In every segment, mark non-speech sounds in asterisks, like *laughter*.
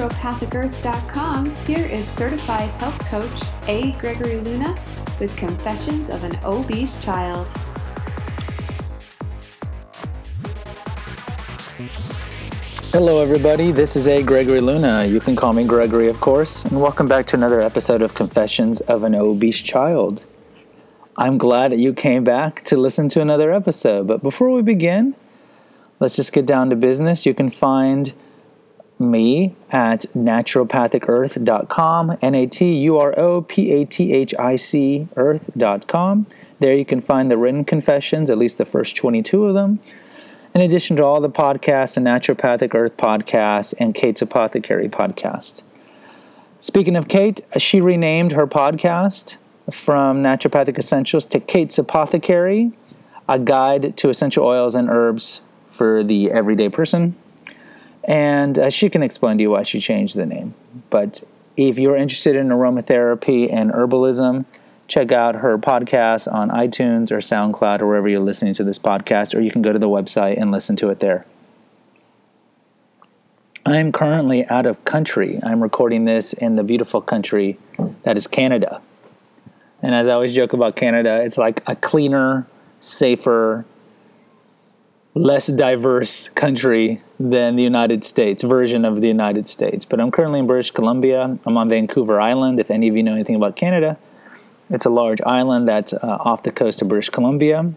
naturopathicearth.com, here is certified health coach A. Gregory Luna with Confessions of an Obese Child. Hello, everybody. This is A. Gregory Luna. You can call me Gregory, of course, and welcome back to another episode of Confessions of an Obese Child. I'm glad that you came back to listen to another episode. But before we begin, let's just get down to business. You can find me at naturopathicearth.com, N A T U R O P A T H I C earth.com. There you can find the written confessions, at least the first 22 of them, in addition to all the podcasts, the Naturopathic Earth podcast and Kate's Apothecary podcast. Speaking of Kate, she renamed her podcast from Naturopathic Essentials to Kate's Apothecary, a guide to essential oils and herbs for the everyday person. And uh, she can explain to you why she changed the name. But if you're interested in aromatherapy and herbalism, check out her podcast on iTunes or SoundCloud or wherever you're listening to this podcast, or you can go to the website and listen to it there. I'm currently out of country. I'm recording this in the beautiful country that is Canada. And as I always joke about Canada, it's like a cleaner, safer, less diverse country than the United States, version of the United States. But I'm currently in British Columbia. I'm on Vancouver Island. If any of you know anything about Canada, it's a large island that's uh, off the coast of British Columbia.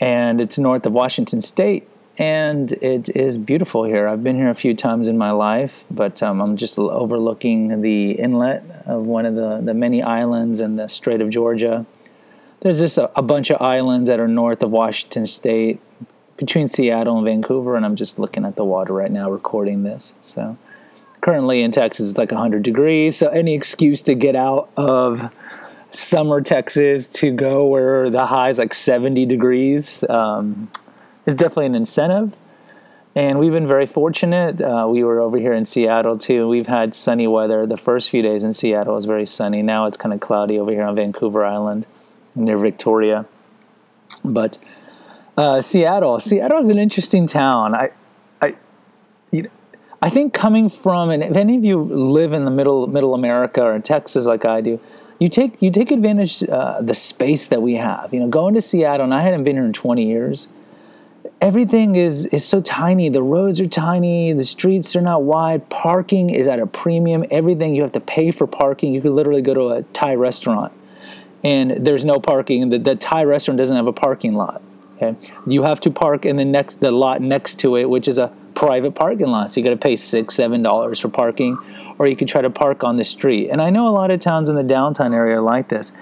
And it's north of Washington State. And it is beautiful here. I've been here a few times in my life, but um, I'm just overlooking the inlet of one of the, the many islands in the Strait of Georgia. There's just a, a bunch of islands that are north of Washington State between Seattle and Vancouver, and I'm just looking at the water right now, recording this. So currently in Texas, it's like 100 degrees. So any excuse to get out of summer Texas to go where the high is like 70 degrees um, is definitely an incentive. And we've been very fortunate. Uh, we were over here in Seattle too. We've had sunny weather. The first few days in Seattle was very sunny. Now it's kind of cloudy over here on Vancouver Island near Victoria. But uh, Seattle. Seattle is an interesting town. I, I, you know, I think coming from, and if any of you live in the middle middle America or in Texas like I do, you take you take advantage uh, the space that we have. You know, going to Seattle, and I hadn't been here in 20 years. Everything is is so tiny. The roads are tiny. The streets are not wide. Parking is at a premium. Everything you have to pay for parking. You could literally go to a Thai restaurant, and there's no parking. The, the Thai restaurant doesn't have a parking lot Okay, you have to park in the next the lot next to it, which is a private parking lot. So you got to pay six, seven dollars for parking, or you can try to park on the street. And I know a lot of towns in the downtown area are like this,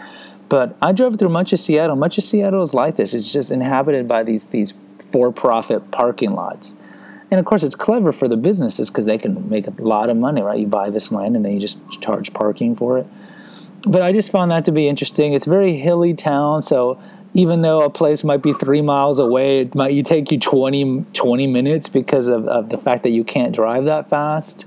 but I drove through much of Seattle. Much of Seattle is like this. It's just inhabited by these these for-profit parking lots. And of course, it's clever for the businesses because they can make a lot of money, right? You buy this land and then you just charge parking for it. But I just found that to be interesting. It's a very hilly town, so even though a place might be three miles away, it might you take you 20, 20 minutes because of, of the fact that you can't drive that fast.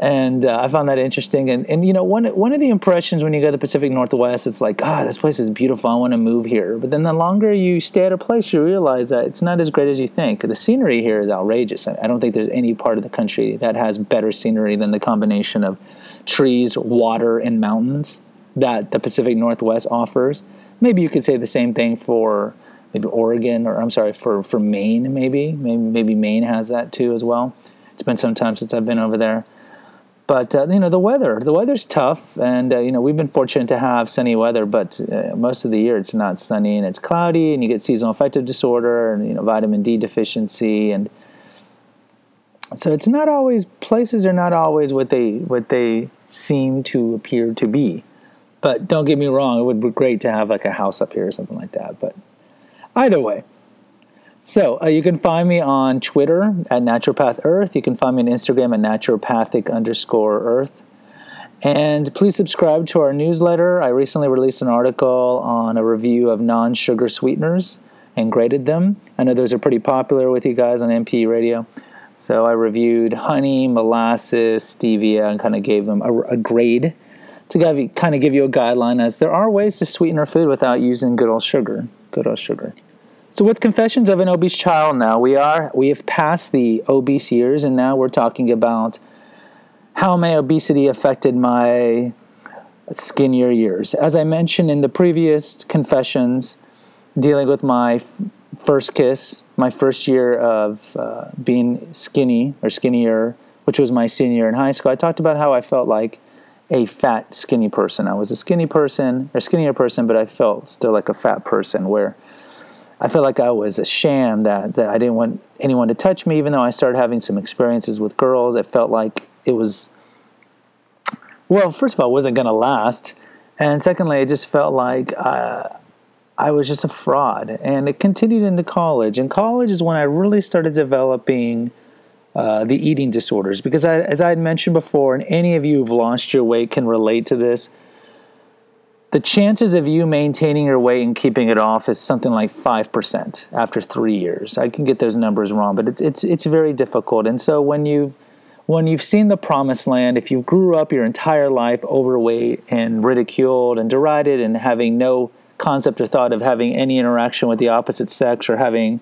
And uh, I found that interesting. And, and you know, one, one of the impressions when you go to the Pacific Northwest, it's like, ah, oh, this place is beautiful. I want to move here. But then the longer you stay at a place, you realize that it's not as great as you think. The scenery here is outrageous. I don't think there's any part of the country that has better scenery than the combination of trees, water, and mountains that the Pacific Northwest offers maybe you could say the same thing for maybe Oregon or I'm sorry for for Maine maybe maybe maybe Maine has that too as well. It's been some time since I've been over there. But uh, you know the weather, the weather's tough, and uh, you know we've been fortunate to have sunny weather, but uh, most of the year it's not sunny and it's cloudy, and you get seasonal affective disorder and you know vitamin D deficiency, and so it's not always places are not always what they what they seem to appear to be. But don't get me wrong, it would be great to have like a house up here or something like that. But either way. So uh, you can find me on Twitter at Naturopath Earth. You can find me on Instagram at naturopathic underscore Earth. And please subscribe to our newsletter. I recently released an article on a review of non sugar sweeteners and graded them. I know those are pretty popular with you guys on MPE radio. So I reviewed honey, molasses, stevia, and kind of gave them a, a grade to kind of give you a guideline as there are ways to sweeten our food without using good old sugar. Good old sugar. So with Confessions of an Obese Child now, we are we have passed the obese years and now we're talking about how my obesity affected my skinnier years. As I mentioned in the previous confessions, dealing with my f- first kiss, my first year of uh, being skinny or skinnier, which was my senior in high school, I talked about how I felt like a fat, skinny person. I was a skinny person, or skinnier person, but I felt still like a fat person where I felt like I was a sham that, that I didn't want anyone to touch me, even though I started having some experiences with girls. It felt like it was, well, first of all, it wasn't going to last. And secondly, it just felt like uh, I was just a fraud. And it continued into college. And college is when I really started developing uh, the eating disorders. Because I, as I had mentioned before, and any of you who've lost your weight can relate to this the chances of you maintaining your weight and keeping it off is something like 5% after three years. I can get those numbers wrong, but it's, it's, it's very difficult. And so when you've, when you've seen the promised land, if you grew up your entire life overweight and ridiculed and derided and having no concept or thought of having any interaction with the opposite sex or having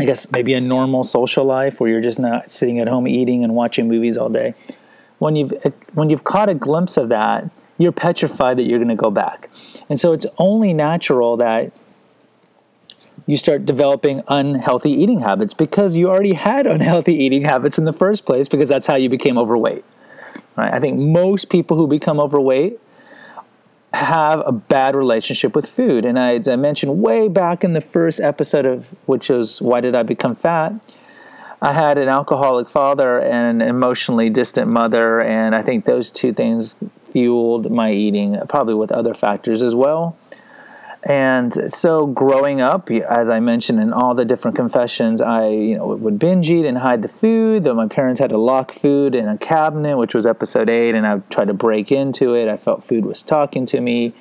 I guess maybe a normal social life where you're just not sitting at home eating and watching movies all day. When you've uh, when you've caught a glimpse of that, you're petrified that you're going to go back. And so it's only natural that you start developing unhealthy eating habits because you already had *laughs* unhealthy eating habits in the first place because that's how you became overweight. Right? I think most people who become overweight have a bad relationship with food. And I, I mentioned way back in the first episode of which is why did I become fat? I had an alcoholic father and an emotionally distant mother, and I think those two things fueled my eating, probably with other factors as well. And so, growing up, as I mentioned in all the different confessions, I you know would binge eat and hide the food. Though my parents had to lock food in a cabinet, which was episode eight, and I tried to break into it. I felt food was talking to me.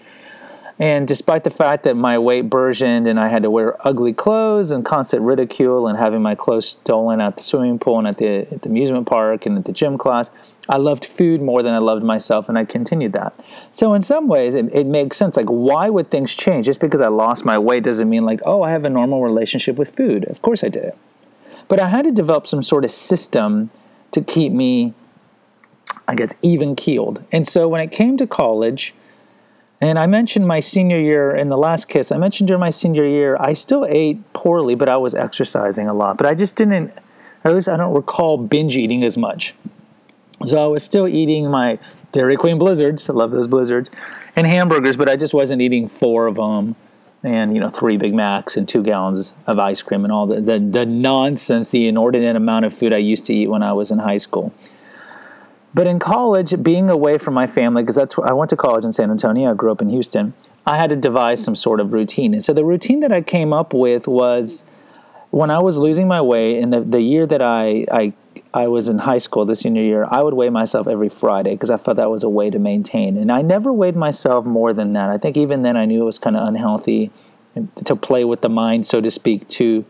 And despite the fact that my weight burgeoned and I had to wear ugly clothes and constant ridicule and having my clothes stolen at the swimming pool and at the, at the amusement park and at the gym class, I loved food more than I loved myself, and I continued that. So, in some ways, it, it makes sense. Like, why would things change? Just because I lost my weight doesn't mean, like, oh, I have a normal relationship with food. Of course I did. But I had to develop some sort of system to keep me, I guess, even keeled. And so, when it came to college, and I mentioned my senior year in the last kiss, I mentioned during my senior year, I still ate poorly, but I was exercising a lot. But I just didn't, at least I don't recall binge eating as much. So I was still eating my Dairy Queen blizzards. I love those blizzards. And hamburgers, but I just wasn't eating four of them and, you know, three Big Macs and two gallons of ice cream and all the, the, the nonsense, the inordinate amount of food I used to eat when I was in high school. But in college, being away from my family, because that's I went to college in San Antonio, I grew up in Houston, I had to devise some sort of routine. And so the routine that I came up with was when I was losing my weight, in the, the year that I, I I was in high school the senior year, I would weigh myself every Friday because I thought that was a way to maintain. And I never weighed myself more than that. I think even then I knew it was kind of unhealthy to play with the mind, so to speak, to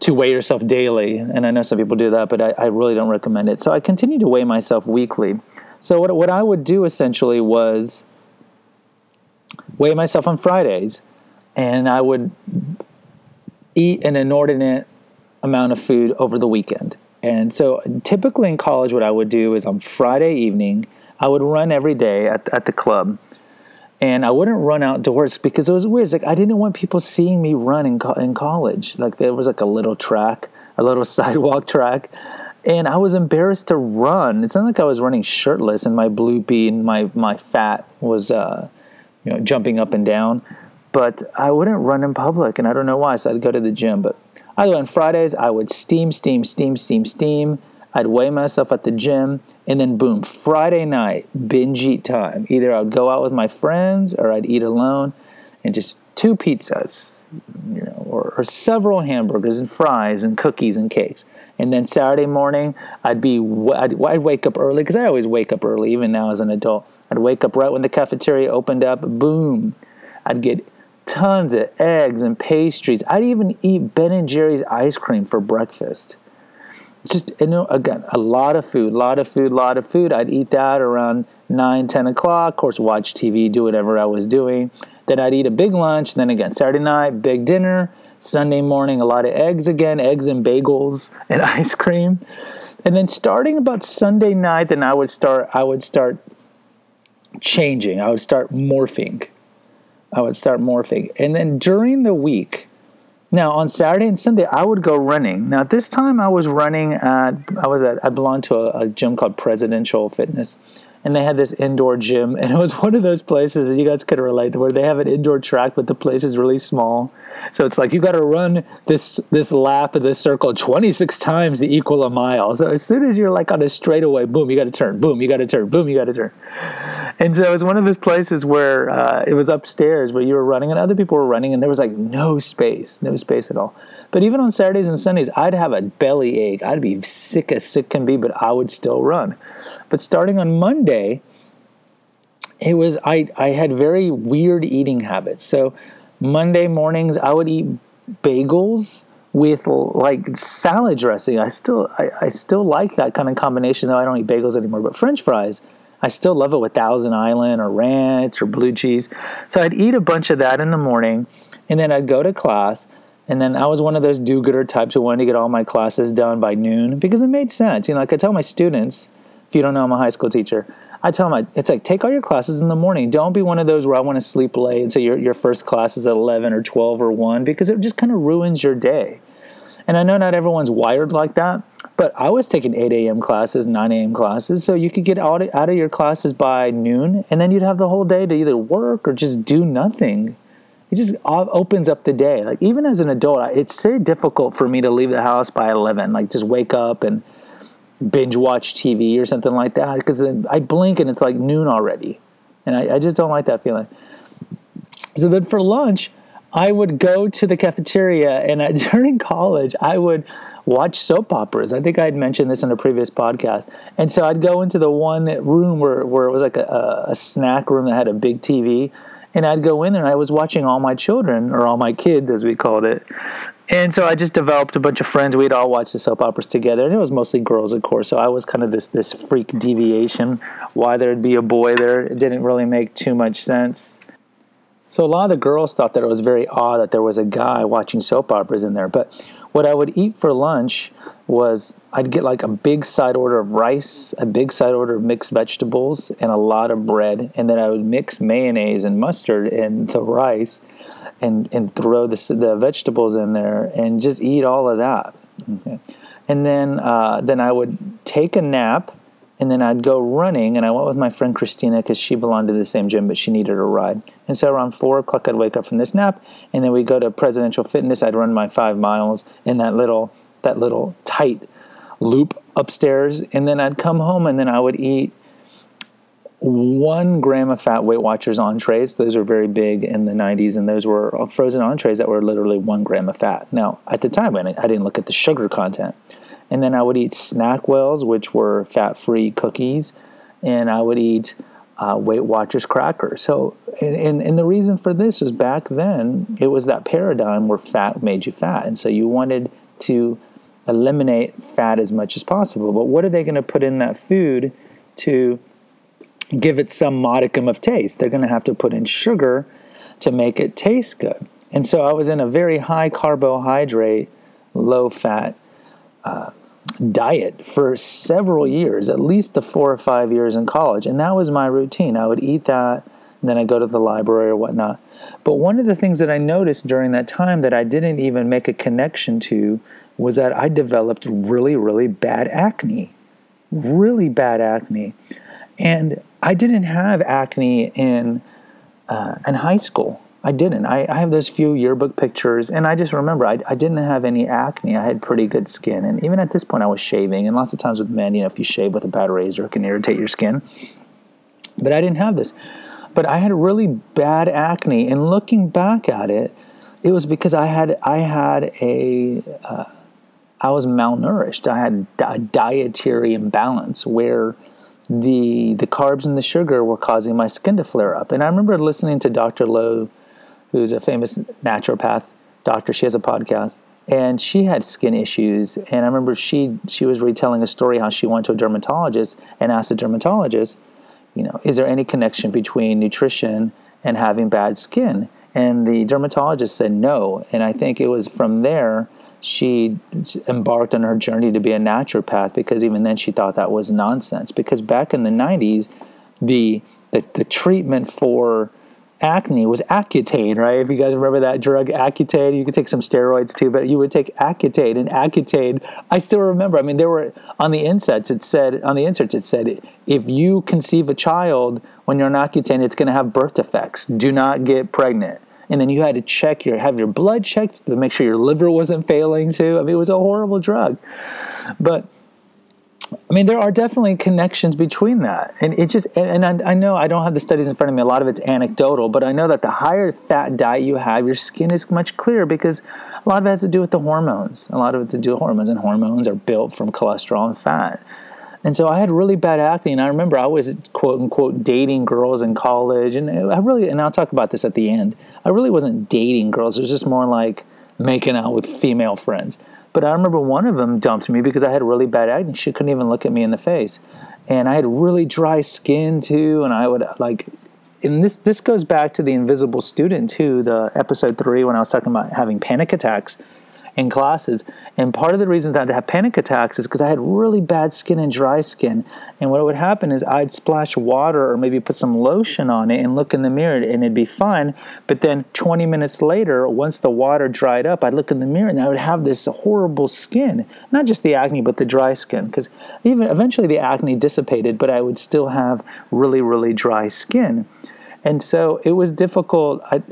to weigh yourself daily. And I know some people do that, but I, I really don't recommend it. So I continued to weigh myself weekly. So what what I would do essentially was weigh myself on Fridays, and I would eat an inordinate amount of food over the weekend. And so typically in college, what I would do is on Friday evening, I would run every day at, at the club. And I wouldn't run outdoors because it was weird. It's like I didn't want people seeing me run in, co- in college. Like it was like a little track, a little *laughs* sidewalk track. And I was embarrassed to run. It's not like I was running shirtless and my bloopy and my, my fat was, uh, you know, jumping up and down. But I wouldn't run in public, and I don't know why. So I'd go to the gym. But Either on Fridays, I would steam, steam, steam, steam, steam. I'd weigh myself at the gym, and then boom, Friday night, binge eat time. Either I'd go out with my friends or I'd eat alone, and just two pizzas, you know, or, or several hamburgers and fries and cookies and cakes. And then Saturday morning, I'd be I'd, I'd wake up early because I always wake up early, even now as an adult. I'd wake up right when the cafeteria opened up. Boom, I'd get tons of eggs and pastries. I'd even eat Ben and Jerry's ice cream for breakfast. Just you know, again, a lot of food, lot of food, lot of food. I'd eat that around 9, 10 o'clock. Of course, watch TV, do whatever I was doing. Then I'd eat a big lunch. Then again, Saturday night, big dinner. Sunday morning, a lot of eggs again, eggs and bagels and *laughs* ice cream. And then starting about Sunday night, then I would start. I would start changing. I would start morphing. I would start morphing. And then during the week, now on Saturday and Sunday, I would go running. Now at this time, I was running at I was at I belonged to a, a gym called Presidential Fitness, and they had this indoor gym, and it was *laughs* one of those places that you guys could relate to, where they have an indoor track, but the place is really small. So it's like you got to run this this lap of this circle 26 times to equal a mile. So as soon as you're like on a straightaway, boom, you got to turn, boom, you got to turn, boom, you got to turn. And so it was one of those places where uh, it was upstairs where you were running and other people were running and there was like no space, no space at all. But even on Saturdays and Sundays, I'd have a belly ache. I'd be sick as sick can be, but I would still run. But starting on Monday, it was I, I had very weird eating habits. So Monday mornings I would eat bagels with like salad dressing. I still I, I still like that kind of combination though I don't eat bagels anymore. But French fries I still love it with Thousand Island or ranch or blue cheese. So I'd eat a bunch of that in the morning, and then I'd go to class. And then I was one of those do-gooder types who wanted to get all my classes done by noon because it made sense. You know, like I tell my students, if you don't know, I'm a high school teacher. I tell them, it's like, take all your classes in the morning. Don't be one of those where I want to sleep late and so your, your first class is at 11 or 12 or 1 because it just kind of ruins your day. And I know not everyone's wired like that, but I was taking 8 a.m. classes, 9 a.m. classes, so you could get out of, your classes by noon, and then you'd have the whole day to either work or just do nothing. It just opens up the day. Like even as an adult, it's very difficult for me to leave the house by 11. Like just wake up and binge watch TV or something like that because I blink and it's like noon already, and I, I just don't like that feeling. So then for lunch, I would go to the cafeteria, and I, *laughs* during college, I would watch soap operas. I think I had mentioned this in a previous podcast. And so I'd go into the one room where, where it was like a, a snack room that had a big TV. And I'd go in there and I was watching all my children, or all my kids as we called it. And so I just developed a bunch of friends. We'd all watch the soap operas together. And it was mostly girls, of course. So I was kind of this, this freak deviation. Why there'd be a boy there, it didn't really make too much sense. So a lot of the girls thought that it was very odd that there was a guy watching soap operas in there. But what I would eat for lunch was I'd get like a big side order of rice, a big side order of mixed vegetables, and a lot of bread. And then I would mix mayonnaise and mustard in the rice and, and throw the, the vegetables in there and just eat all of that. Okay. And then, uh, then I would take a nap and then I'd go running, and I went with my friend Christina because she belonged to the same gym, but she needed a ride. And so around four o'clock, I'd wake up from this nap, and then we'd go to Presidential Fitness. I'd run my five miles in that little that little tight loop upstairs, and then I'd come home, and then I would eat one gram of fat Weight Watchers entrees. Those were very big in the 90s, and those were frozen entrees that were literally one gram of fat. Now, at the time, I didn't look at the sugar content and then I would eat SnackWells, which were fat-free cookies, and I would eat uh, Weight Watchers crackers. So, and, and, and the reason for this is back then it was that paradigm where fat made you fat, and so you wanted to eliminate fat as much as possible. But what are they going to put in that food to give it some modicum of taste? They're going to have to put in sugar to make it taste good. And so I was in a very high carbohydrate, low fat uh, diet for several years, at least the four or five years in college. And that was my routine. I would eat that, and then I'd go to the library or whatnot. But one of the things that I noticed during that time that I didn't even make a connection to was that I developed really, really bad acne. Really bad acne. And I didn't have acne in, uh, in high school. I didn't. I, I have those few yearbook pictures, and I just remember I, I didn't have any acne. I had pretty good skin, and even at this point, I was shaving. And lots of times with men, you know, if you shave with a bad razor, it can irritate your skin. But I didn't have this. But I had really bad acne, and looking back at it, it was because I had I had a uh, I was malnourished. I had a dietary imbalance where the the carbs and the sugar were causing my skin to flare up. And I remember listening to Dr. Lowe who's a famous naturopath doctor. She has a podcast, and she had skin issues. And I remember she she was retelling a story how she went to a dermatologist and asked the dermatologist, you know, is there any connection between nutrition and having bad skin. And the dermatologist said no. And I think it was from there she embarked on her journey to be a naturopath because even then she thought that was nonsense. Because back in the 90s, the, the, the treatment for acne was Accutane, right? If you guys remember that drug Accutane, you could take some steroids too, but you would take Accutane and Accutane. I still remember. I mean, there were on the inserts. It said on the inserts it said if you conceive a child when you're on Accutane, it's going to have birth defects. Do not get pregnant. And then you had to check your have your blood checked to make sure your liver wasn't failing too. I mean, it was a horrible drug, but I mean, there are definitely connections between that, and it just and, and I, I, know I don't have the studies in front of me. A lot of it's anecdotal, but I know that the higher fat diet you have, your skin is much clearer because a lot of it has to do with the hormones. A lot of it to do with hormones, and hormones are built from cholesterol and fat. And so I had really bad acne, and I remember I was quote unquote dating girls in college, and I really and I'll talk about this at the end. I really wasn't dating girls; it was just more like making out with female friends. But I remember one of them dumped me because I had really bad acne. She couldn't even look at me in the face. And I had really dry skin too. And I would like, and this, this goes back to the invisible student too, the episode three, when I was talking about having panic attacks in classes. And part of the reasons I had to have panic attacks is because I had really bad skin and dry skin. And what would happen is I'd splash water or maybe put some lotion on it and look in the mirror and it'd be fine. But then 20 minutes later, once the water dried up, I'd look in the mirror and I would have this horrible skin. Not just the acne, but the dry skin. Because even eventually the acne dissipated, but I would still have really, really dry skin. And so it was difficult. I,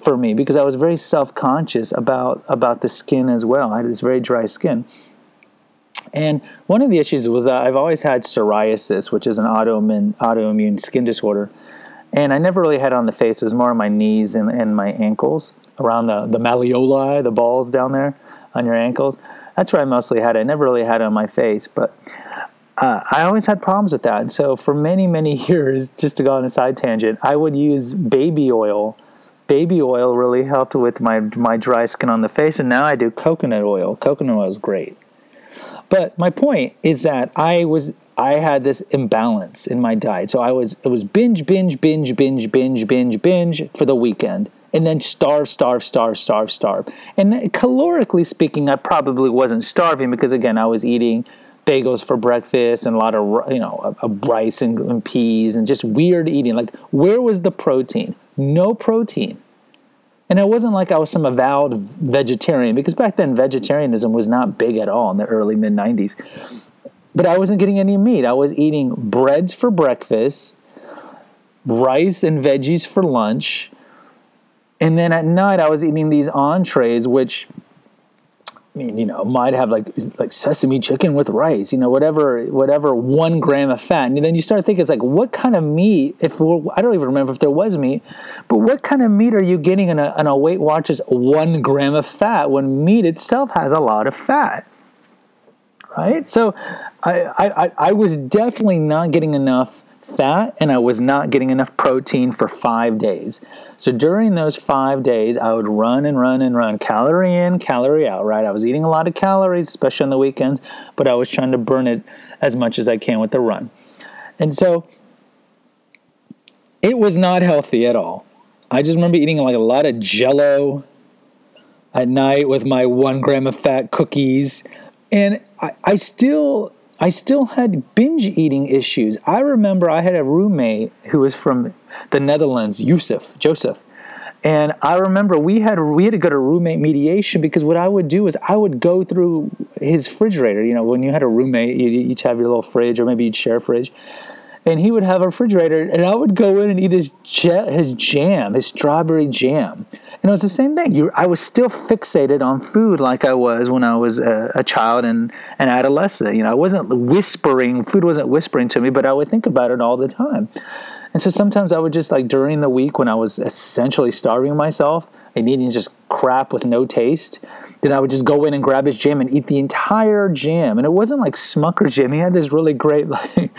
for me because I was very self conscious about about the skin as well. I had this very dry skin. And one of the issues was that I've always had psoriasis, which is an autoimmune, autoimmune skin disorder. And I never really had it on the face. It was more on my knees and, and my ankles, around the, the malleoli, the balls down there on your ankles. That's where I mostly had it. I never really had it on my face. But uh, I always had problems with that. So for many, many *laughs* years, just to go on a side tangent, I would use baby oil – baby oil really helped with my my dry skin on the face, and now I do coconut oil. Coconut oil is great. But my point is that I was I had this imbalance in my diet. So I was it was binge, binge, binge, binge, binge, binge, binge for the weekend. And then starve, starve, starve, starve, starve. And calorically speaking, I probably wasn't starving because again, I was eating bagels for breakfast and a lot of you know rice and, and peas and just weird eating. Like where was the protein? No protein. And it wasn't like I was some avowed vegetarian because back then vegetarianism was not big at all in the early mid 90s. But I wasn't getting any meat. I was eating breads for breakfast, rice and veggies for lunch. And then at night I was eating these entrees which mean, you know, might have like like sesame chicken with rice, you know, whatever whatever one gram of fat, and then you start thinking, it's like, what kind of meat? If I don't even remember if there was meat, but what kind of meat are you getting in a, in a Weight Watchers one gram of fat when meat itself has a lot of fat? Right. So, I I, I was definitely not getting enough fat and I was not getting enough protein for five days. So during those five days, I would run and run and run, calorie in, calorie out, right? I was eating a lot of calories, especially on the weekends, but I was trying to burn it as much as I can with the run. And so it was not healthy at all. I just remember eating like a lot of jello at night with my one gram of fat cookies. And I, I still I still had binge eating issues. I remember I had a roommate who was from the Netherlands, Yusuf, Joseph. And I remember we had we had to go to roommate mediation because what I would do is I would go through his refrigerator. You know, when you had a roommate, you each have your little fridge, or maybe you'd share a fridge. And he would have a refrigerator, and I would go in and eat his his jam, his strawberry jam. And it was the same thing. You, I was still fixated on food like I was when I was a, a child and an adolescent. You know, I wasn't whispering, food wasn't whispering to me, but I would think about it all the time. And so sometimes I would just like during the week when I was essentially starving myself and eating just crap with no taste, then I would just go in and grab his jam and eat the entire jam. And it wasn't like Smucker's jam. He had this really great *laughs* like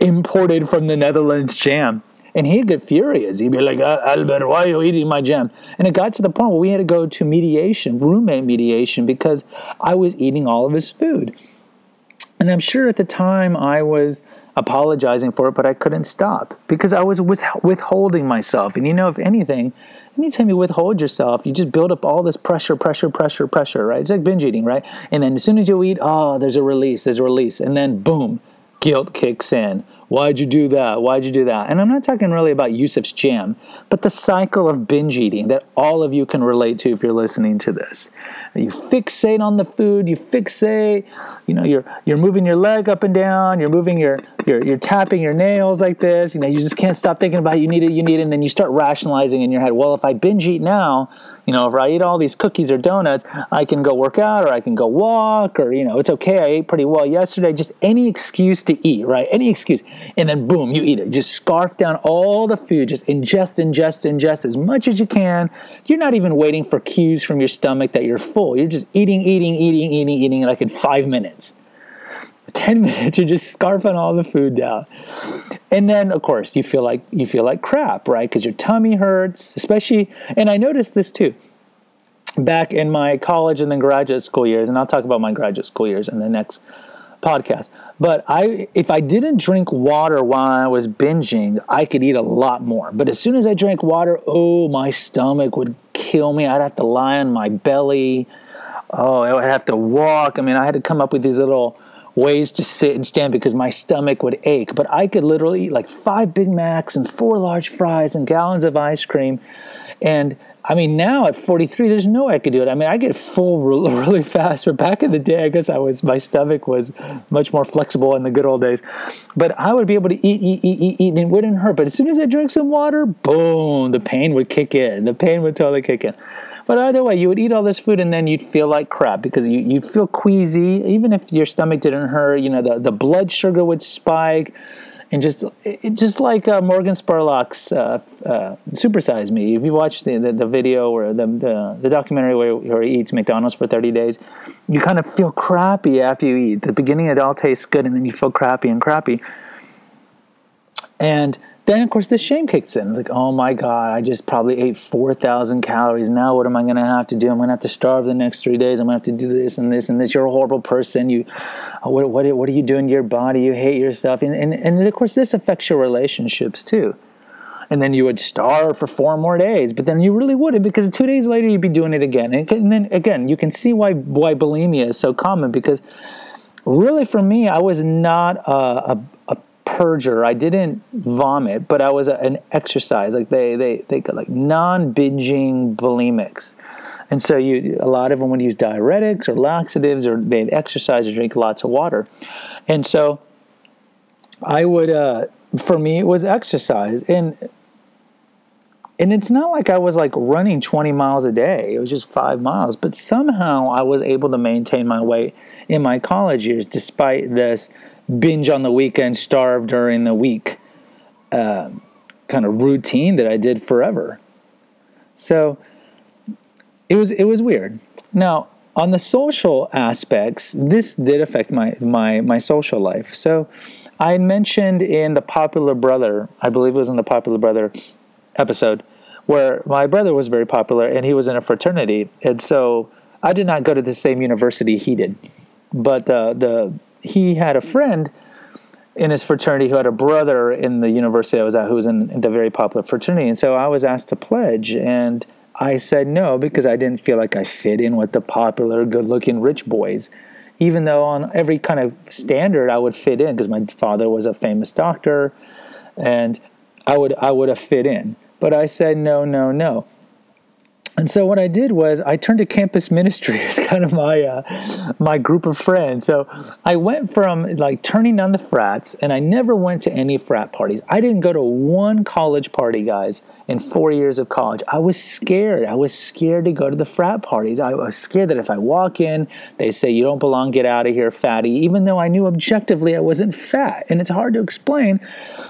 imported from the Netherlands jam. And he'd get furious. He'd be like, uh, Albert, why are you eating my jam? And it got to the point where we had to go to mediation, roommate mediation, because I was eating all of his food. And I'm sure at the time I was apologizing for it, but I couldn't stop because I was withholding myself. And you know, if anything, anytime you withhold yourself, you just build up all this pressure, pressure, pressure, pressure, right? It's like binge eating, right? And then as soon as you eat, oh, there's a release, there's a release. And then boom, guilt kicks in. Why'd you do that? Why'd you do that? And I'm not talking really about Yusuf's jam, but the cycle of binge eating that all of you can relate to if you're listening to this. You fixate on the food, you fixate, you know, you're you're moving your leg up and down, you're moving your you're you're tapping your nails like this, you know, you just can't stop thinking about it, you need it, you need it, and then you start rationalizing in your head, well, if I binge eat now, you know, if I eat all these cookies or donuts, I can go work out or I can go walk or, you know, it's okay. I ate pretty well yesterday. Just any excuse to eat, right? Any excuse. And then boom, you eat it. Just scarf down all the food. Just ingest, ingest, ingest as much as you can. You're not even waiting for cues from your stomach that you're full. You're just eating, eating, eating, eating, eating like in five minutes. 10 *laughs* minutes you're just scarfing all the food down. And then of course you feel like you feel like crap right? Because your tummy hurts especially and i noticed this too back in my college and then graduate school years and i'll talk about my graduate school years in the next podcast. But i if i didn't drink water while i was binging i could eat a lot more. But as soon as i drank water oh my stomach would kill me. I'd have to lie on my belly. Oh i would have to walk. I mean i had to come up with these little ways to sit and stand because my stomach would ache. But I could literally eat like five Big Macs and four large fries and gallons of ice cream. And I mean, now at 43, there's no way I could do it. I mean, I get full *laughs* really fast. But back in the day, I guess I was my stomach was much more flexible in the good old days. But I would be able to eat, eat, eat, eat, eat, and it wouldn't hurt. But as soon as I drank some water, boom, the pain would kick in. The pain would totally kick in. But either way, you would eat all this food and then you'd feel like crap because you, you'd feel queasy. Even if your stomach didn't hurt, you know, the, the blood sugar would spike. And just it, just like uh, Morgan Spurlock's uh, uh, Supersize Me. If you watch the, the, the, video or the, the, the documentary where, where he eats McDonald's for 30 days, you kind of feel crappy after you eat. The beginning, it all tastes good, and then you feel crappy and crappy. And then, of course, the shame kicks in. Like, oh my God, I just probably ate 4,000 calories. Now, what am I going to have to do? I'm going to have to starve the next three days. I'm going to have to do this and this and this. You're a horrible person. You, uh, what, what, what are you doing to your body? You hate yourself. And, and, and of course, this affects your relationships too. And then you would starve for four more days, but then you really wouldn't because two days later you'd be doing it again. And, and then again, you can see why why bulimia is so common because really for me, I was not a, a, a purger. I didn't vomit, but I was a, an exercise. Like they they they got like non-binging bulimics. And so you a lot of them would use diuretics or laxatives or they'd exercise or drink lots of water. And so I would uh, for me it was exercise and and it's not like I was like running 20 miles a day. It was just 5 miles, but somehow I was able to maintain my weight in my college years despite this binge on the weekend, starve during the week uh, kind of routine that I did forever. So it was it was weird. Now on the social aspects, this did affect my my my social life. So I mentioned in the Popular Brother, I believe it was in the Popular Brother episode, where my brother was very popular and he was in a fraternity, and so I did not go to the same university he did, but uh, the he had a friend in his fraternity who had a brother in the university I was at who was in, the very popular fraternity. And so I was asked to pledge, and I said no because I didn't feel like I fit in with the popular, good looking rich boys. Even though on every kind of standard I would fit in because my father was a famous doctor and I would I would have fit in. But I said no, no, no. And so what I did was I turned to campus ministry *laughs* as kind of my uh, my group of friends. So I went from like turning down the frats, and I never went to any frat parties. I didn't go to one college party, guys, in four years of college. I was scared. I was scared to go to the frat parties. I was scared that if I walk in, they say you don't belong, get out of here, fatty. Even though I knew objectively I wasn't fat, and it's hard to explain.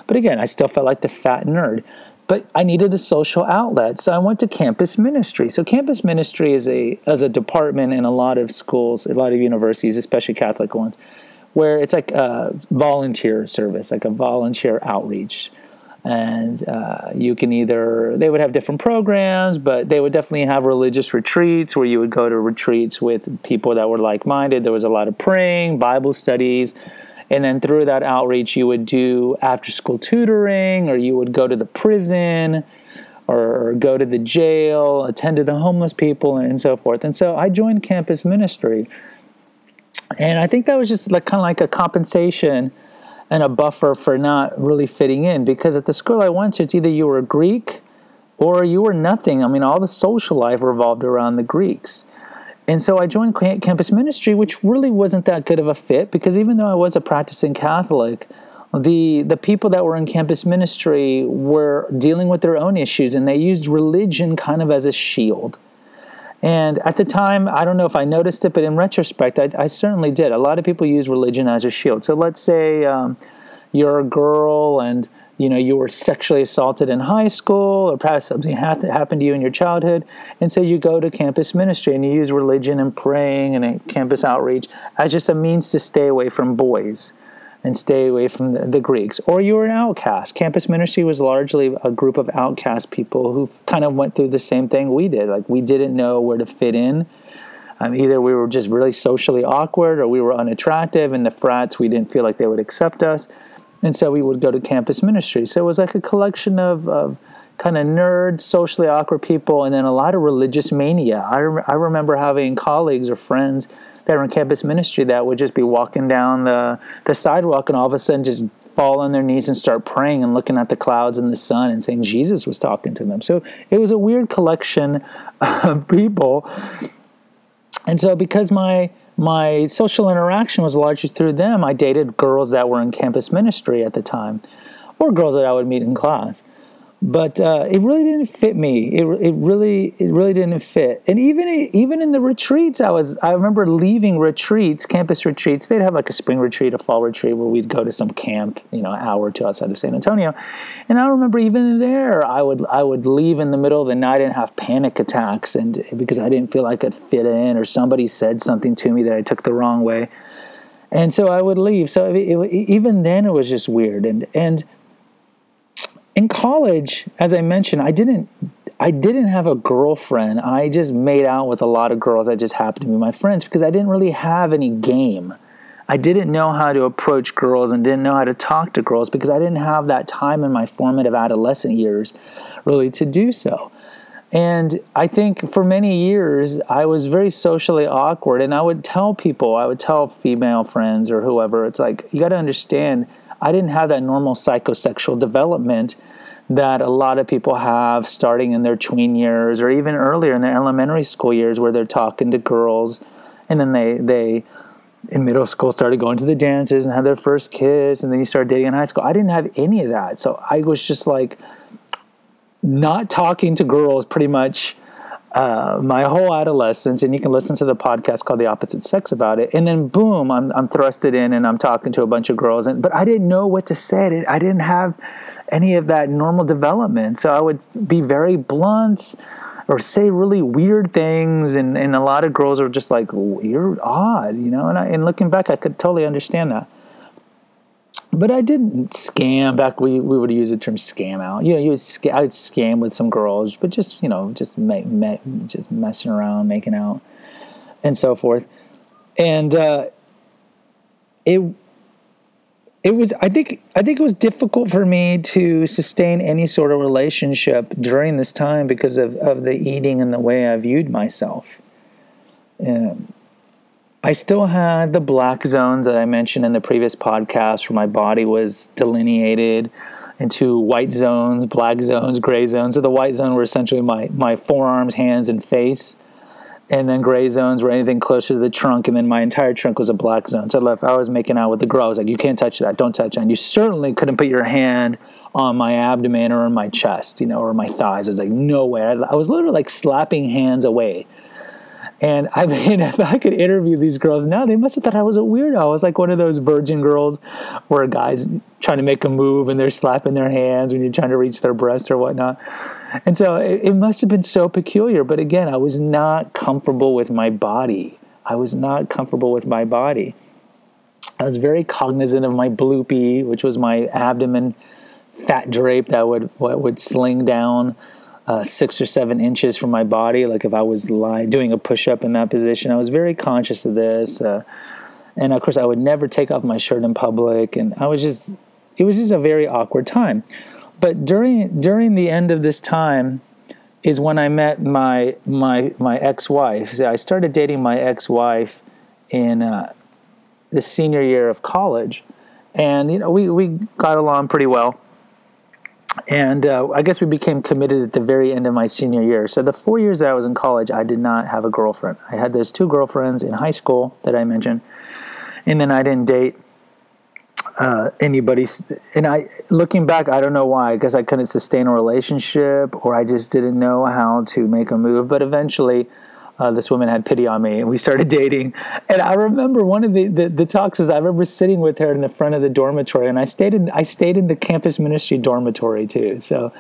But again, I still felt like the fat nerd but I needed a social outlet, so I went to campus ministry. So campus ministry is a as a department in a lot of schools, a lot of universities, especially Catholic ones, where it's like a volunteer service, like a volunteer outreach. And uh, you can either they would have different programs, but they would definitely have religious retreats where you would go to retreats with people that were like minded. There was a lot of praying, Bible studies, And then through that outreach, you would do after school tutoring, or you would go to the prison, or, go to the jail, attend to the homeless people, and so forth. And so I joined campus ministry. And I think that was just like kind of like a compensation and a buffer for not really fitting in because at the school I went to, it's either you were Greek or you were nothing. I mean, all the social life revolved around the Greeks. And so I joined campus ministry, which really wasn't that good of a fit because even though I was a practicing Catholic, the the people that were in campus ministry were dealing with their own issues and they used religion kind of as a shield. And at the time, I don't know if I noticed it, but in retrospect, I, I certainly did. A lot of people use religion as a shield. So let's say um, you're a girl and you know you were sexually assaulted in high school or perhaps something happened to you in your childhood and so you go to campus ministry and you use religion and praying and campus outreach as just a means to stay away from boys and stay away from the, the, Greeks. Or you were an outcast. Campus ministry was largely a group of outcast people who kind of went through the same thing we did. Like we didn't know where to fit in. Um, either we were just really socially awkward or we were unattractive, and the frats, we didn't feel like they would accept us. And so we would go to campus ministry. So it was like a collection of, of kind of nerds, socially awkward people, and then a lot of religious mania. I, re- I remember having colleagues or friends that were in campus ministry that would just be walking down the, the sidewalk and all of a sudden just fall on their knees and start praying and looking at the clouds and the sun and saying Jesus was talking to them. So it was a weird collection *laughs* of people. And so because my my social interaction was largely through them. I dated girls that were in campus ministry at the time, or girls that I would meet in class but uh, it really didn't fit me. It, it really it really didn't fit. And even even in the retreats, I was I remember leaving retreats, campus retreats. They'd have like a spring retreat, a fall retreat, where we'd go to some camp, you know, an hour or two outside of San Antonio. And I remember even there, I would I would leave in the middle of the night and have panic attacks, and because I didn't feel like I'd fit in, or somebody said something to me that I took the wrong way. And so I would leave. So it, it, even then, it was just weird. And and in college, as I mentioned, I didn't I didn't have a girlfriend. I just made out with a lot of girls that just happened to be my friends because I didn't really have any game. I didn't know how to approach girls and didn't know how to talk to girls because I didn't have that time in my formative adolescent years really to do so. And I think for many years, I was very socially awkward. And I would tell people, I would tell female friends or whoever, it's like, you got to understand, I didn't have that normal psychosexual development that a lot of people have starting in their tween years or even earlier in their elementary school years where they're talking to girls. And then they they in middle school started going to the dances and had their first kiss and then you start dating in high school. I didn't have any of that. So i was just like not talking to girls pretty much uh, my whole adolescence, and you can listen to the podcast called "The Opposite Sex" about it. And then, boom, I'm I'm thrusted in, and I'm talking to a bunch of girls, and but I didn't know what to say. I didn't have any of that normal development. So I would be very blunt or say really weird things. And, and a lot of girls are just like, you're odd, you know? And, I, and looking back, I could totally understand that. But I didn't scam back. We, we would use the term scam out. You know, you would sc- I would scam with some girls, but just you know, just make, make just messing around, making out, and so forth. And uh, it it was i think i think it was difficult for me to sustain any sort of relationship during this time because of, of the eating and the way i viewed myself. Um, i still had the black zones that i mentioned in the previous podcast where my body was delineated into white zones black zones gray zones. So the white zone were essentially my, my forearms hands and face and then gray zones were anything closer to the trunk, and then my entire trunk was a black zone. So if I was making out with the girl, I was like, "You can't touch that. Don't touch that." And you certainly couldn't put your hand on my abdomen or on my chest, you know, or my thighs. I was like, "No way!" I, was literally like slapping hands away. And I mean, *laughs* if I could interview these girls now, they must have thought I was a weirdo. I was like one of those virgin girls where a guy's trying to make a move and they're slapping their hands when you're trying to reach their breast or whatnot. And so it, it must have been so peculiar. But again, I was not comfortable with my body. I was not comfortable with my body. I was very cognizant of my bloopy, which was my abdomen fat drape that would what would sling down uh, six or seven inches from my body. Like if I was lying, doing a push up in that position, I was very conscious of this. Uh, and of course I would never take off my shirt in public, and I was just it was just a very awkward time. But during during the end of this time is when I met my my my ex wife. So I started dating my ex wife in uh, the senior year of college, and you know we we got along pretty well. And uh, I guess we became committed at the very end of my senior year. So the four years that I was in college, I did not have a girlfriend. I had those two girlfriends in high school that I mentioned, and then I didn't date uh, anybody. And I, looking back, I don't know why. Guess I couldn't sustain a relationship, or I just didn't know how to make a move. But eventually, uh, this woman had pity on me, and we started *laughs* dating. And I remember one of the, the, the talks is I remember sitting with her in the front of the dormitory, and I stayed in I stayed in the campus ministry dormitory too. So.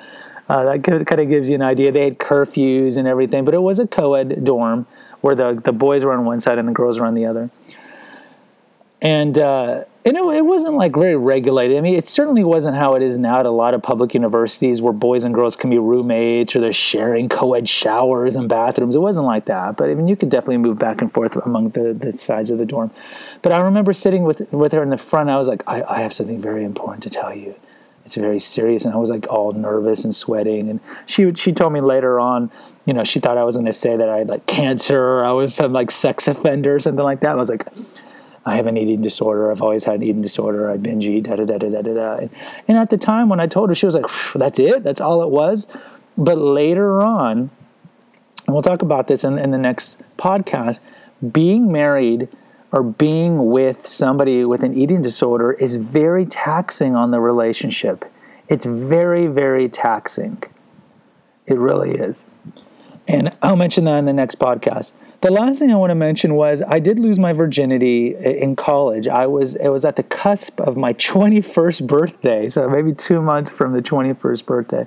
Uh, that kind of gives you an idea. They had curfews and everything, but it was a co-ed dorm where the the boys were on one side and the girls were on the other. And uh, and it, it, wasn't like very regulated. I mean, it certainly wasn't how it is now at a lot of public universities where boys and girls can be roommates or they're sharing co-ed showers and bathrooms. It wasn't like that. But I mean, you could definitely move back and forth among the, the sides of the dorm. But I remember sitting with with her in the front. I was like, I, I have something very important to tell you. It's very serious, and I was like all nervous and sweating. And she she told me later on, you know, she thought I was going to say that I had like cancer, or I was some like sex offender or something like that. I was like I have an eating disorder. I've always had an eating disorder. I binge eat, da da da da da da. And, and at the time when I told her, she was like, "That's it. That's all it was." But later on, and we'll talk about this in, in the next podcast. Being married or being with somebody with an eating disorder is very taxing on the relationship. It's very, very taxing. It really is. And I'll mention that in the next podcast. The last thing I want to mention was I did lose my virginity in college. I was it was at the cusp of my *laughs* 21st birthday, so maybe 2 months from the 21st birthday.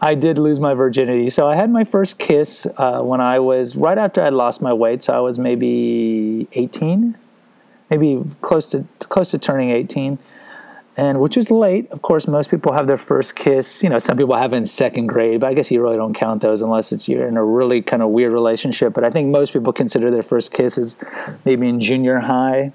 I did lose my virginity. So I had my first kiss uh, when I was right after I lost my weight, so I was maybe 18, maybe close to close to turning 18 and which was late. Of course, most people have their first kiss. You know, some people have it in second grade, but I guess you really don't count those unless it's you're in a really kind of weird relationship. But I think most people consider their first kiss as maybe in junior high.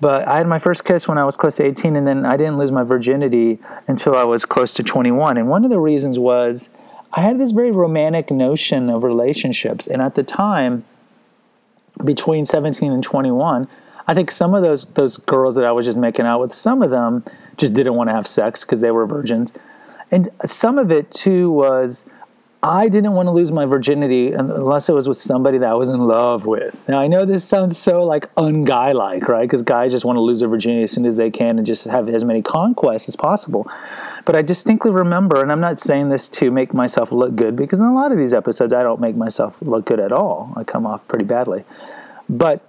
But I had my first kiss when I was close to 18, and then I didn't lose my virginity until I was close to 21. And one of the reasons was I had this very romantic notion of relationships. And at the time, between 17 and 21, I think some of those those girls that I was just making out with, some of them just didn't want to have sex because they were virgins, and some of it too was I didn't want to lose my virginity unless it was with somebody that I was in love with. Now I know this sounds so like unguy-like, right? Because guys just want to lose their virginity as soon as they can and just have as many conquests as possible. But I distinctly remember, and I'm not saying this to make myself look good because in a lot of these episodes I don't make myself look good at all. I come off pretty badly. But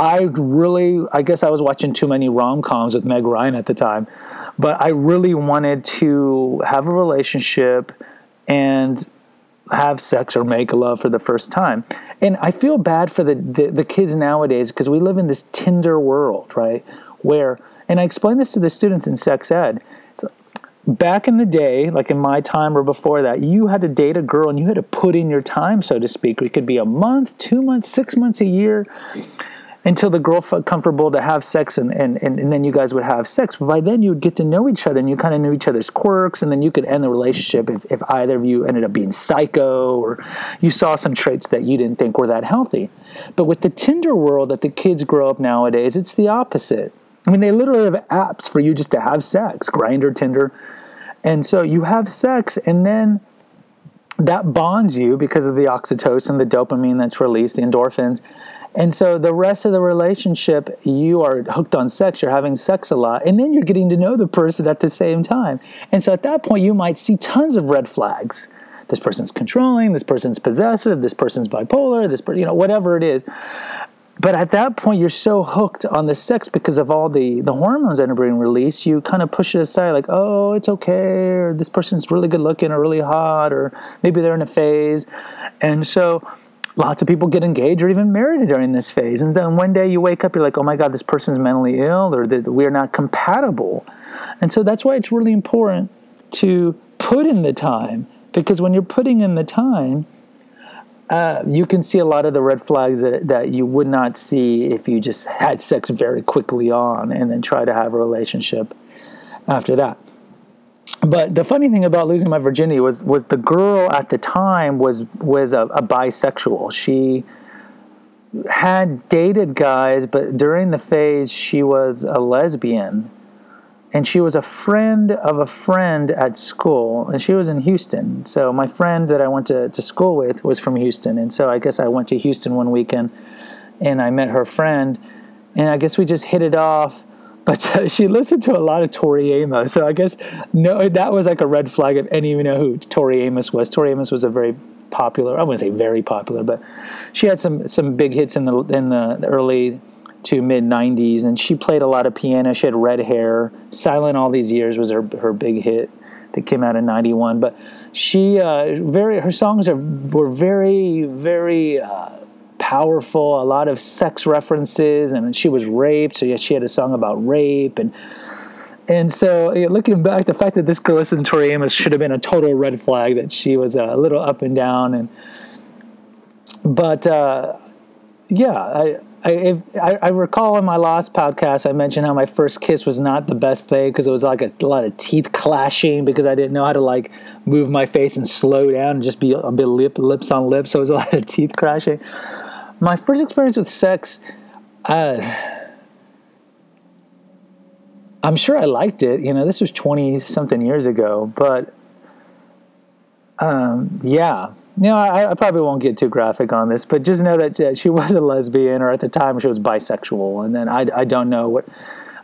I really, I guess I was watching too many rom coms with Meg Ryan at the time, but I really wanted to have a relationship and have sex or make love for the first time. And I feel bad for the, the, the kids nowadays because we live in this Tinder world, right? Where, and I explain this to the students in sex ed. back in the day, like in my time or before that, you had to date a girl and you had to put in your time, so to speak. It could be a month, two months, six months, a year until the girl felt comfortable to have sex and, and, and, and, then you guys would have sex. But by then you would get to know each other and you kind of knew each other's quirks and then you could end the relationship if, if either of you ended up being psycho or you saw some traits that you didn't think were that healthy. But with the Tinder world that the kids grow up nowadays, it's the opposite. I mean, they literally have apps for you just to have sex, Grindr, Tinder. And so you have sex and then that bonds you because of the oxytocin, the dopamine that's released, the endorphins and so the rest of the relationship, you are hooked on sex, you're having sex a lot, and then you're getting to know the person at the same time. And so at that point, you might see tons of red flags. This person's controlling, this person's possessive, this person's bipolar, this person, you know, whatever it is. But at that point, you're so hooked on the sex because of all the, the hormones that are being released, you kind of push it aside, like, oh, it's okay, or this person's really good looking or really hot, or maybe they're in a phase. And so lots of people get engaged or even married during this phase. And then one day you wake up, you're like, oh my God, this person's mentally ill or that we're not compatible. And so that's why it's really important to put in the time because when you're putting in the time, uh, you can see a lot of the red flags that, that you would not see if you just had sex very quickly on and then try to have a relationship after that. But the funny thing about losing my virginity was was the girl at the time was was a, a bisexual. She had dated guys, but during the phase she was a lesbian. And she was a friend of a friend at school and she was in houston. So my friend that i went to, to school with was from houston and so i guess i went to houston one weekend and i met her friend and i guess we just hit it off but *laughs* she listened to a lot of tori amos so i guess no that was like a red flag if any of you know who tori amos was. Tori amos was a very popular i wouldn't say very popular but she had some some big hits in the in the early to mid 90s and she played a lot of piano. She had red hair silent all these years was her, her big hit that came out in 91 but she uh, very her songs are were very very uh, powerful a lot of sex references and she was raped so yeah she had a song about rape and and so yeah, looking back the fact that this girl listened to Tori Amos should have been a total red flag that she was a little up and down and but uh, yeah I I, I, I, recall in my last podcast I mentioned how my first kiss was not the best thing because it was like a, a, lot of teeth clashing because I didn't know how to like move my face and slow down and just be a bit lip, lips on lips. So it was a lot of teeth crashing. My first experience with sex, uh, I'm sure I liked it. You know, this was 20 something years ago, but um, yeah, no, I, I, probably won't get too graphic on this, but just know that she *laughs* was a lesbian, or at the time she was bisexual, and then I, I don't know what.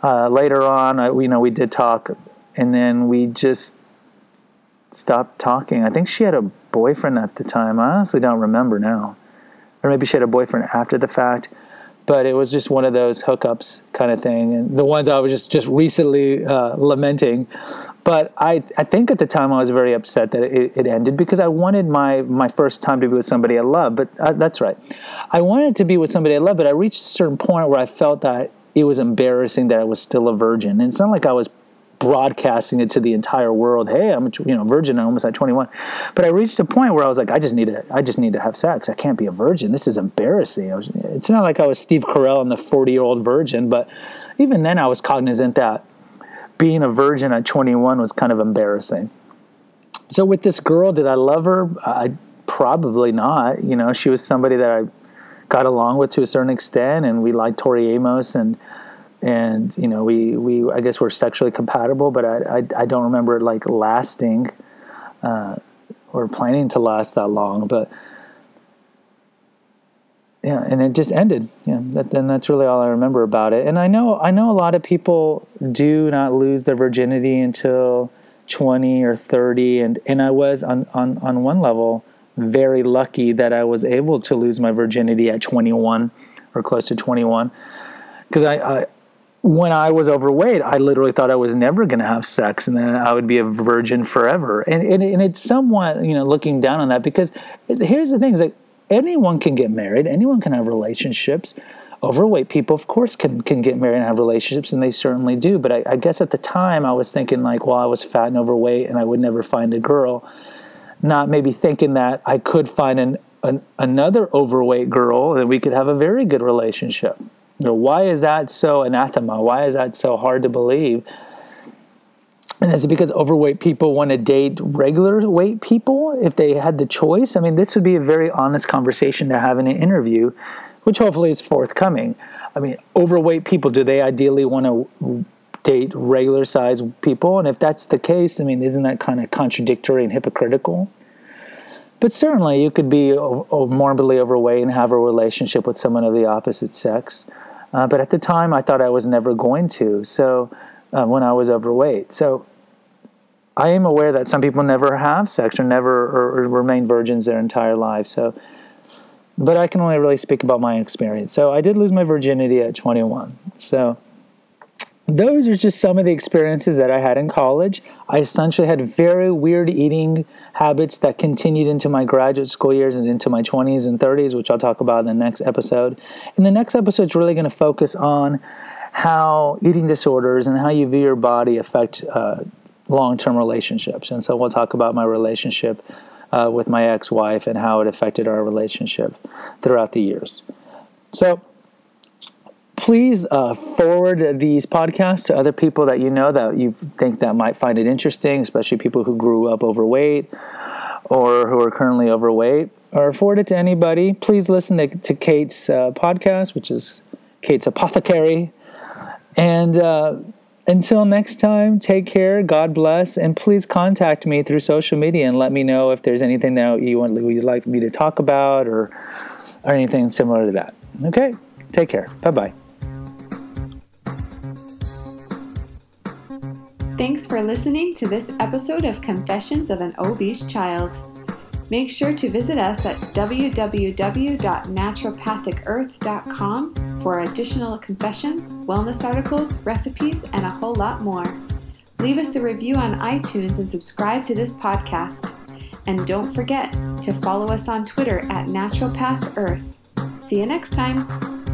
Uh, later on, I, you know, we did talk, and then we just stopped talking. I think she had a boyfriend at the time. I honestly don't remember now, or maybe she had a boyfriend after the fact. But it was just one of those hookups kind of thing, and the ones I was just just recently uh, lamenting but I, I think at the time I was very upset that it, it, ended because I wanted my, my first time to be with somebody I love. But uh, that's right. I wanted to be with somebody I love, but I reached a certain point where I felt that it was embarrassing that I was still a virgin. And it's not like I was broadcasting it to the entire world. Hey, I'm a you know virgin. I'm almost at 21. But I reached a point where I was like, I just need to I just need to have sex. I can't be a virgin. This is embarrassing. Was, it's not like I was Steve Carell and the 40 year old virgin, but even then I was cognizant that being a virgin at 21 was kind of embarrassing. So with this girl, did I love her? I probably not. You know, she was somebody that I got along with to a certain extent, and we liked Tori Amos, and and you know, we we I guess we're sexually compatible, but I I, I don't remember it like lasting uh, or planning to last that long, but yeah, and it just ended. Yeah, that, and that's really all I remember about it. And I know I know a lot of people do not lose their virginity until twenty or thirty, and and I was on on on one level very lucky that I was able to lose my virginity at twenty one or close to twenty one, because I, I when I was overweight, I literally thought I was never going to have sex and then I would be a virgin forever. And, and, and it's somewhat, you know, looking down on that because here's the thing is like anyone can get married, anyone can have relationships. Overweight people, of course, can can get married and have relationships, and they certainly do. But I, I guess at the time, I was thinking like, well, I was fat and overweight, and I would never find a girl. Not maybe thinking that I could find an, an another overweight girl and we could have a very good relationship. You know, why is that so anathema? Why is that so hard to believe? And is it because overweight people want to date regular weight people if they had the choice? I mean, this would be a very honest conversation to have in an interview, which hopefully is forthcoming. I mean, overweight people, do they ideally want to date regular size people? And if that's the case, I mean, isn't that kind of contradictory and hypocritical? But certainly, you could be morbidly overweight and have a relationship with someone of the opposite sex. Uh, but at the time, I thought I was never going to. So, uh, when I was overweight. So I am aware that some people never have sex or never or, or remain virgins their entire life. So, but I can only really speak about my experience. So I did lose my virginity at 21. So those are just some of the experiences that I had in college. I essentially had very weird eating habits that continued into my graduate school years and into my 20s and 30s, which I'll talk about in the next episode. And the next episode is really going to focus on how eating disorders and how you view your body affect uh, long term relationships. And so we'll talk about my relationship uh, with my ex wife and how it affected our relationship throughout the years. So, please uh, forward these podcasts to other people that you know that you think that might find it interesting, especially people who grew up overweight or who are currently overweight, or forward it to anybody. Please listen to, to Kate's uh, podcast, which is Kate's Apothecary. And uh, until next time, take care, God bless, and please contact me through social media and let me know if there's anything that you want you'd like me to talk about or or anything similar to that. Okay? Take care. Bye-bye. Thanks for listening to this episode of Confessions of an Obese Child. Make sure to visit us at www.naturopathicearth.com for additional confessions, wellness articles, recipes, and a whole lot more. Leave us a review on iTunes and subscribe to this podcast. And don't forget to follow us on Twitter at Naturopath Earth. See you next time.